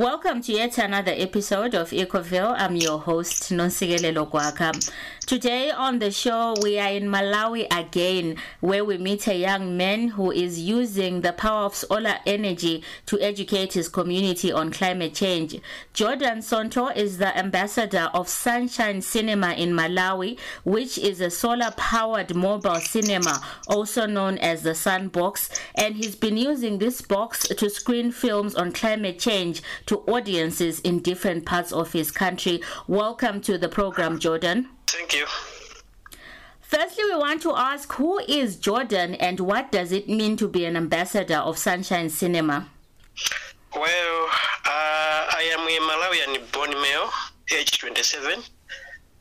Welcome to yet another episode of Ecoville. I'm your host, Nonsigelelo Gwaka. Today on the show, we are in Malawi again, where we meet a young man who is using the power of solar energy to educate his community on climate change. Jordan Sonto is the ambassador of Sunshine Cinema in Malawi, which is a solar powered mobile cinema, also known as the Sunbox, and he's been using this box to screen films on climate change to audiences in different parts of his country. Welcome to the program, Jordan. Thank you. Firstly, we want to ask who is Jordan and what does it mean to be an ambassador of Sunshine Cinema? Well, uh, I am a Malawian born male, age 27.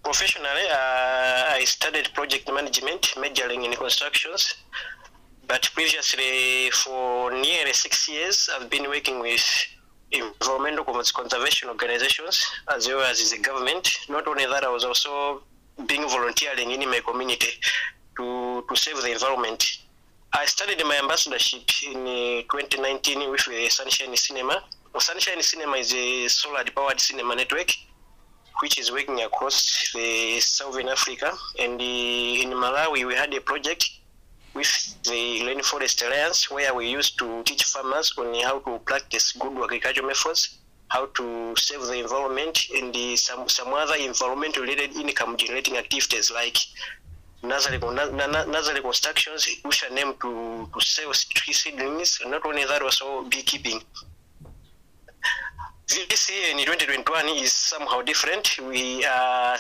Professionally, uh, I studied project management, majoring in constructions. But previously, for nearly six years, I've been working with environmental conservation organizations as well as the government. Not only that, I was also being volunteering in my community to, to save the environment. I started my ambassadorship in uh, 2019 with Sunshine Cinema. Sunshine Cinema is a solar powered cinema network which is working across the Southern Africa. And uh, in Malawi, we had a project with the Rainforest Alliance where we used to teach farmers on how to practice good agricultural methods, how to save the environment, and the, some, some other environment related income generating activities like nursery, nursery constructions, which are named to, to sell seedlings, not only that, also beekeeping. This year in 2021 is somehow different. We are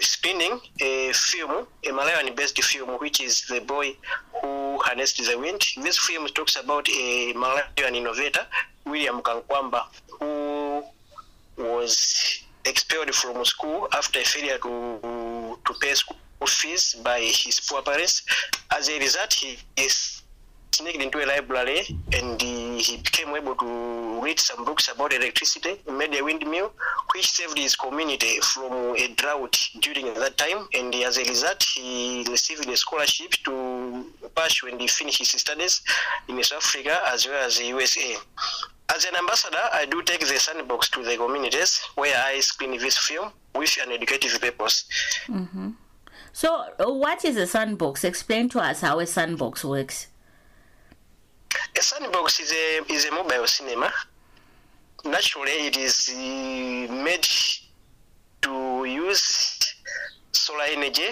spinning a film, a Malayan-based film, which is The Boy Who Harnessed the Wind. This film talks about a Malayan innovator, William Kankwamba, who was expelled from school after a failure to, to pay school fees by his poor parents. As a result, he is sneaked into a library and he, he became able to read some books about electricity, he made a windmill, which saved his community from a drought during that time. And as a result, he received a scholarship to pursue and finish his studies in South Africa as well as the USA. As an ambassador, I do take the Sunbox to the communities where I screen this film with an educative purpose. Mm-hmm. So, what is a Sunbox? Explain to us how a Sunbox works. A Sunbox is a is a mobile cinema. Naturally, it is uh, made to use solar energy.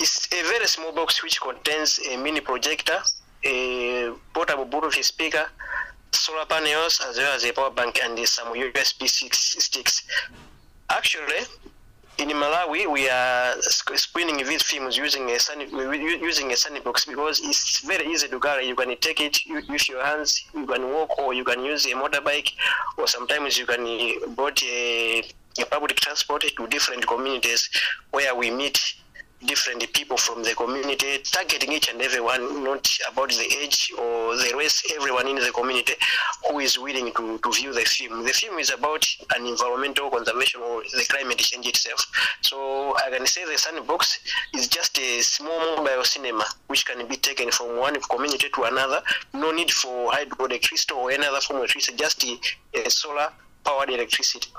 It's a very small box which contains a mini projector, a portable Bluetooth speaker, solar panels, as well as a power bank and some USB sticks. Actually, in Malawi, we are screening these films using a sun, using a sandbox because it's very easy to carry. You can take it with your hands. You can walk, or you can use a motorbike, or sometimes you can board a, a public transport to different communities where we meet different people from the community, targeting each and everyone, not about the age or the race, everyone in the community who is willing to, to view the film. The film is about an environmental conservation or the climate change itself. So I can say the Sunbox is just a small mobile cinema which can be taken from one community to another. No need for hydroelectricity or any other form of electricity, just a, a solar powered electricity.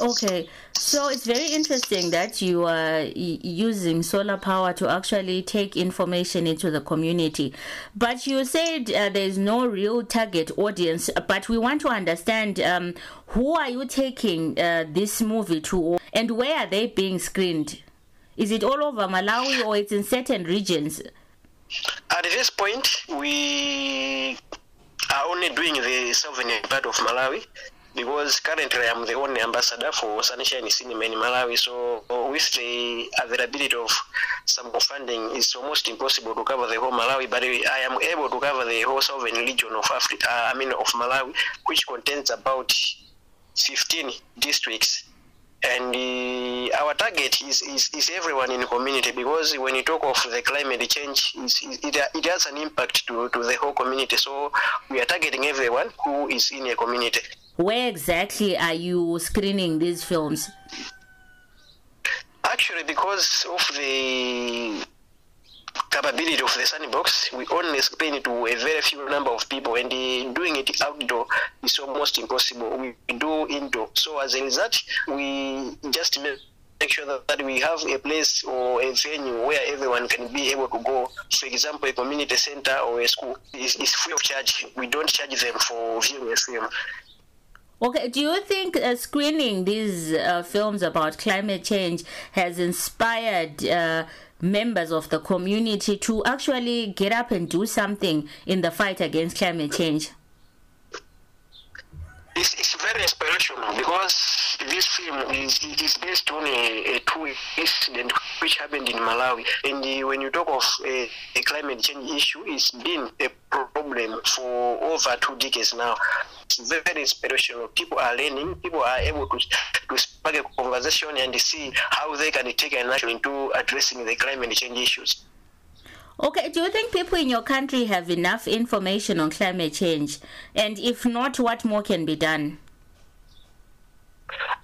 Okay, so it's very interesting that you are using solar power to actually take information into the community. But you said uh, there is no real target audience, but we want to understand um, who are you taking uh, this movie to and where are they being screened? Is it all over Malawi or it's in certain regions? At this point, we are only doing the southern part of Malawi because currently I'm the only ambassador for Sunshine Cinema in Malawi. So with the availability of some funding, it's almost impossible to cover the whole Malawi. But I am able to cover the whole southern region of Africa. I mean of Malawi, which contains about 15 districts. And uh, our target is, is, is everyone in the community because when you talk of the climate change, it, it has an impact to, to the whole community. So we are targeting everyone who is in a community. Where exactly are you screening these films? Actually, because of the capability of the sandbox, we only explain it to a very few number of people, and uh, doing it outdoor is almost impossible. We do indoor. So as a result, we just make make sure that, that we have a place or a venue where everyone can be able to go. For example, a community center or a school is, is free of charge. We don't charge them for viewing a film. Okay, do you think uh, screening these uh, films about climate change has inspired uh, members of the community to actually get up and do something in the fight against climate change? It's, it's very inspirational because this film is, based on a, a true incident which happened in Malawi. And uh, when you talk of a, a climate change issue, it's been a problem for over two decades now. It's very inspirational. People are learning. People are able to to spark a conversation and see how they can take an action into addressing the climate change issues. Okay, do you think people in your country have enough information on climate change? And if not, what more can be done?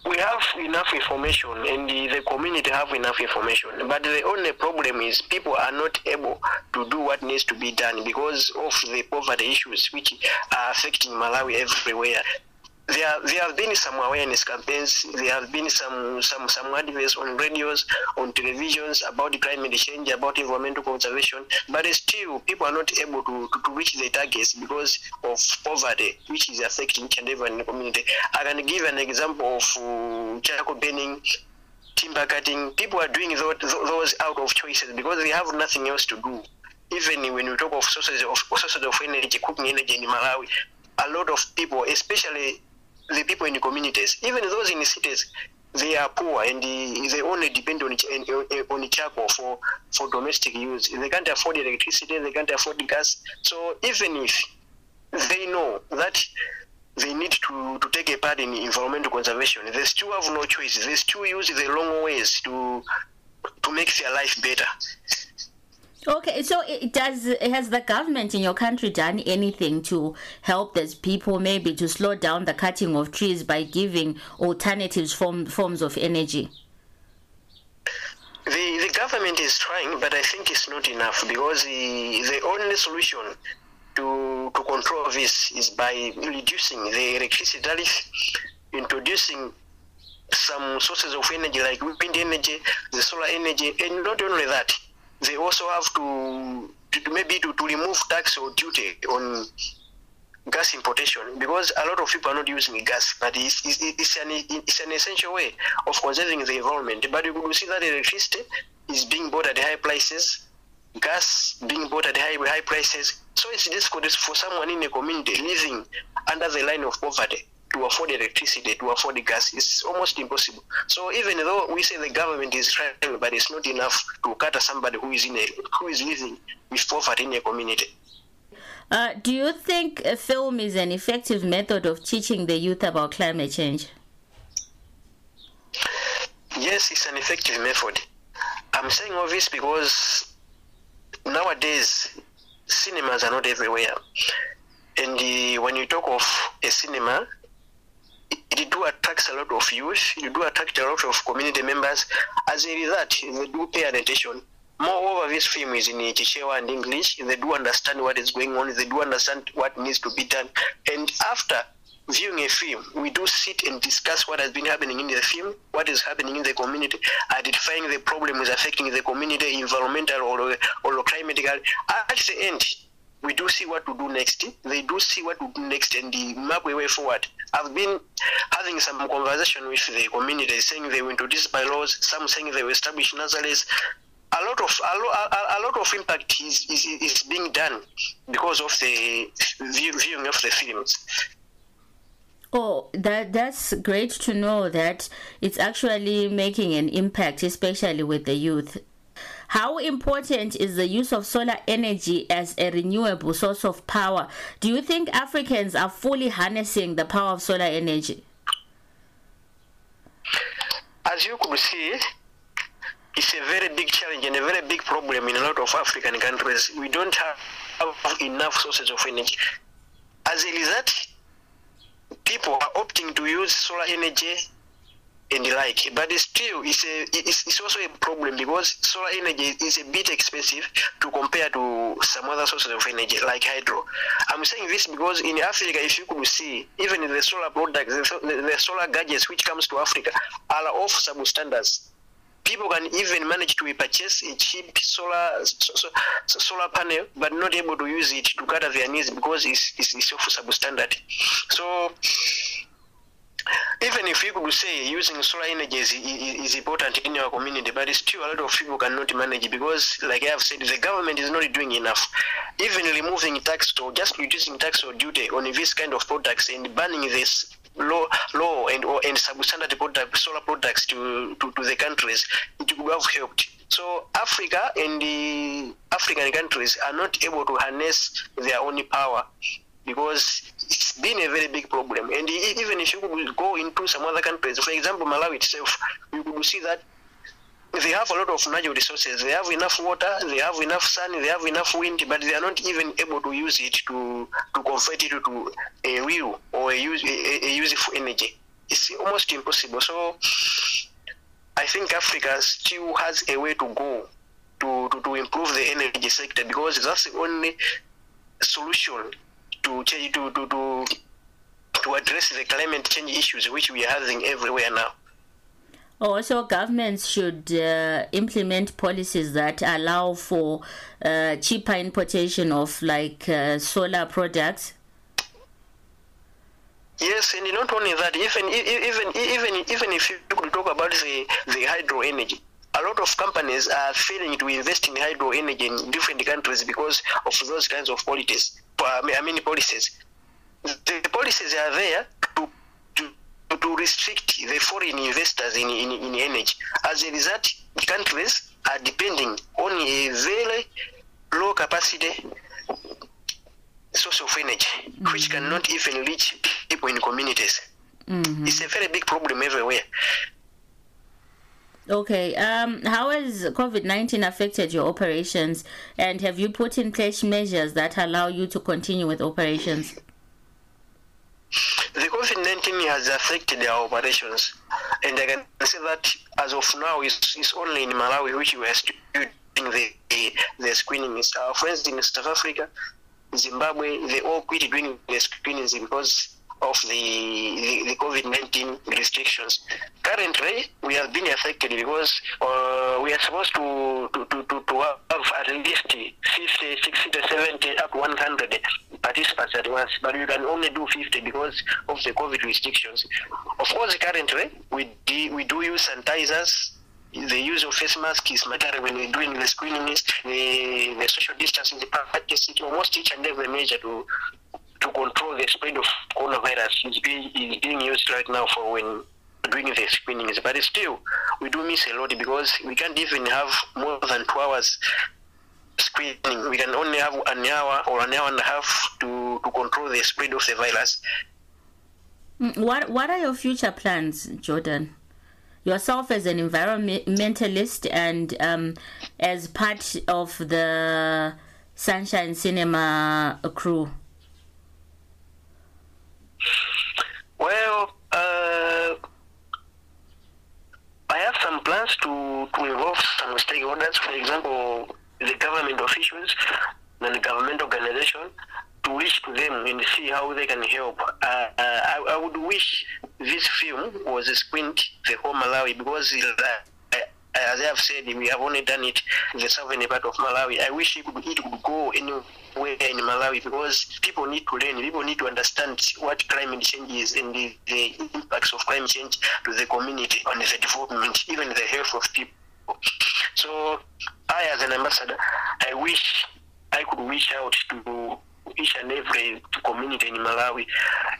We have enough information and the, the community have enough information but the only problem is people are not able to do what needs to be done because of the poverty issues which are affecting malawi everywhere there, there have been some awareness campaigns. There have been some, some, some adverts on radios, on televisions about climate change, about environmental conservation. But still, people are not able to, to, to reach their targets because of poverty, which is affecting each and everyone in community. I can give an example of uh, charcoal burning, timber cutting. People are doing those, those out of choices because they have nothing else to do. Even when we talk of sources of, sources of energy, cooking energy in Malawi, a lot of people, especially the people in the communities, even those in the cities, they are poor and they only depend on on charcoal for for domestic use. They can't afford electricity, they can't afford gas. So even if they know that they need to, to take a part in environmental conservation, they still have no choice. They still use the long ways to to make their life better. Okay, so it does has the government in your country done anything to help these people maybe to slow down the cutting of trees by giving alternatives form, forms of energy? The, the government is trying, but I think it's not enough because the, the only solution to, to control this is by reducing the electricity tariff, introducing some sources of energy like wind energy, the solar energy, and not only that, they also have to, to maybe to, to remove tax or duty on gas importation because a lot of people are not using gas, but it's, it's, it's, an, it's an essential way of conserving the environment. But you see that electricity is being bought at high prices, gas being bought at high, high prices. So it's difficult for someone in a community living under the line of poverty to afford electricity, to afford gas, it's almost impossible. So even though we say the government is trying, but it's not enough to cater somebody who is in a who is living with poverty in a community. Uh, do you think a film is an effective method of teaching the youth about climate change? Yes, it's an effective method. I'm saying all this because nowadays cinemas are not everywhere. And uh, when you talk of a cinema, it do attract a lot of youth, it do attract a lot of community members. As a result, they do pay attention. Moreover, this film is in Chichewa and English. They do understand what is going on. They do understand what needs to be done. And after viewing a film, we do sit and discuss what has been happening in the film, what is happening in the community, identifying the problems affecting the community, environmental or, or climatic. At the end, we do see what to do next. They do see what to do next and the map a way forward. I've been having some conversation with the community saying they will introduce bylaws, some saying they will establish nurseries. A lot of a, a, a lot of impact is, is, is being done because of the view, viewing of the films. Oh, that that's great to know that it's actually making an impact, especially with the youth. How important is the use of solar energy as a renewable source of power? Do you think Africans are fully harnessing the power of solar energy? As you could see, it's a very big challenge and a very big problem in a lot of African countries. We don't have enough sources of energy. As a result, people are opting to use solar energy and the like. But still, it's, a, it's, it's also a problem because solar energy is a bit expensive to compare to some other sources of energy like hydro. I'm saying this because in Africa, if you could see, even the solar products, the, the solar gadgets which comes to Africa are of substandards people can even manage to purchase a cheap solar so, so, solar panel but not able to use it to cater their needs because it's, it's, it's of substandard so even if you could say using solar energy is, is, important in our community, but still a lot of people cannot manage because, like I have said, the government is not doing enough. Even removing tax or just reducing tax or duty on this kind of products and banning this low, low and or and substandard product, solar products to, to, to the countries, it would have helped. So Africa and the African countries are not able to harness their own power because it's been a very big problem. And even if you go into some other countries, for example, Malawi itself, you could see that they have a lot of natural resources. They have enough water, they have enough sun, they have enough wind, but they are not even able to use it to, to convert it to a real or a, use, a, a useful energy. It's almost impossible. So I think Africa still has a way to go to, to, to improve the energy sector because that's the only solution to change to, to, to, to address the climate change issues which we are having everywhere now. Also, governments should uh, implement policies that allow for uh, cheaper importation of like uh, solar products. Yes, and not only that, even even even even if you could talk about the the hydro energy, lot of companies are failing to invest in hydro energy in different countries because of those kinds of policies. I mean, policies. The policies are there to to restrict the foreign investors in, in, in energy. As a result, countries are depending on a very low capacity source of energy, mm-hmm. which cannot even reach people in communities. Mm-hmm. It's a very big problem everywhere. Okay. Um, how has COVID 19 affected your operations? And have you put in place measures that allow you to continue with operations? The COVID 19 has affected our operations, and I can say that as of now, it's, it's only in Malawi which we are still doing the, the, screenings. Our friends in South Africa, Zimbabwe, they all quit doing the screenings because of the, the, the COVID-19 restrictions. Currently, we have been affected because uh, we are supposed to, to, to, to, have at least 50, 60, 70, up 100 participants at once, but we can only do 50 because of the COVID restrictions. Of course, currently, we, do, we do use sanitizers the use of face masks is mandatory when we're doing the screenings, the, the social distancing, the practice, almost each and every measure to to control the spread of coronavirus is being, is being used right now for when doing the screenings. But still, we do miss a lot because we can't even have more than two hours screening. We can only have an hour or an hour and a half to, to control the spread of the virus. Mm, what What are your future plans, Jordan? Yourself as an environmentalist and um, as part of the Sunshine Cinema crew. Well, uh, I have some plans to, to involve some stakeholders, for example, the government officials and government organization, to reach to them and see how they can help. Uh, uh, I, I, would wish this film was screened the whole Malawi because uh, as I have said, we have only done it in the southern part of Malawi. I wish it could, it could go anywhere in Malawi because people need to learn, people need to understand what climate change is and the, the impacts of climate change to the community and the development, even the health of people. So, I, as an ambassador, I wish I could reach out to each and every community in Malawi.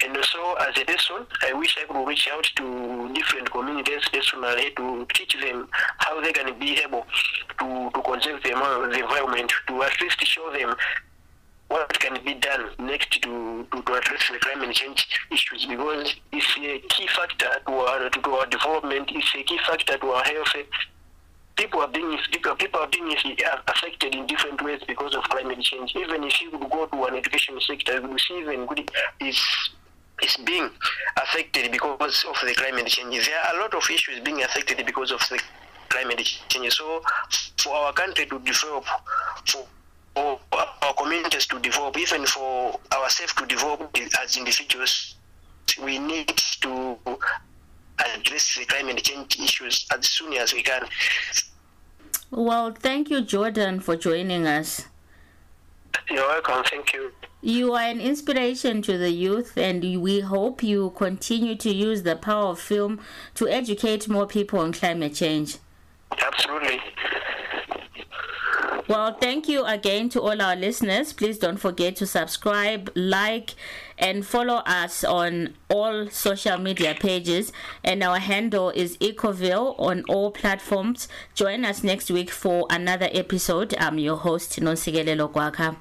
And also, as a person, I wish I could reach out to different communities personally to teach them how they can be able to, to conserve the, the environment, to at least show them what can be done next to, to, to address the climate change issues because it's a key factor to our, to our development, it's a key factor to our health people are being people, are being affected in different ways because of climate change. Even if you would go to an education sector, you see even good is is being affected because of the climate change. There are a lot of issues being affected because of the climate change. So, for our country to develop, for for our communities to develop, even for ourselves to develop as individuals, we need to address the climate change issues as soon as we can. Well, thank you, Jordan, for joining us. You're welcome. Thank you. You are an inspiration to the youth, and we hope you continue to use the power of film to educate more people on climate change. Absolutely. Well, thank you again to all our listeners. Please don't forget to subscribe, like, and follow us on all social media pages. And our handle is Ecoville on all platforms. Join us next week for another episode. I'm your host, Nonsigelelo Kwaka.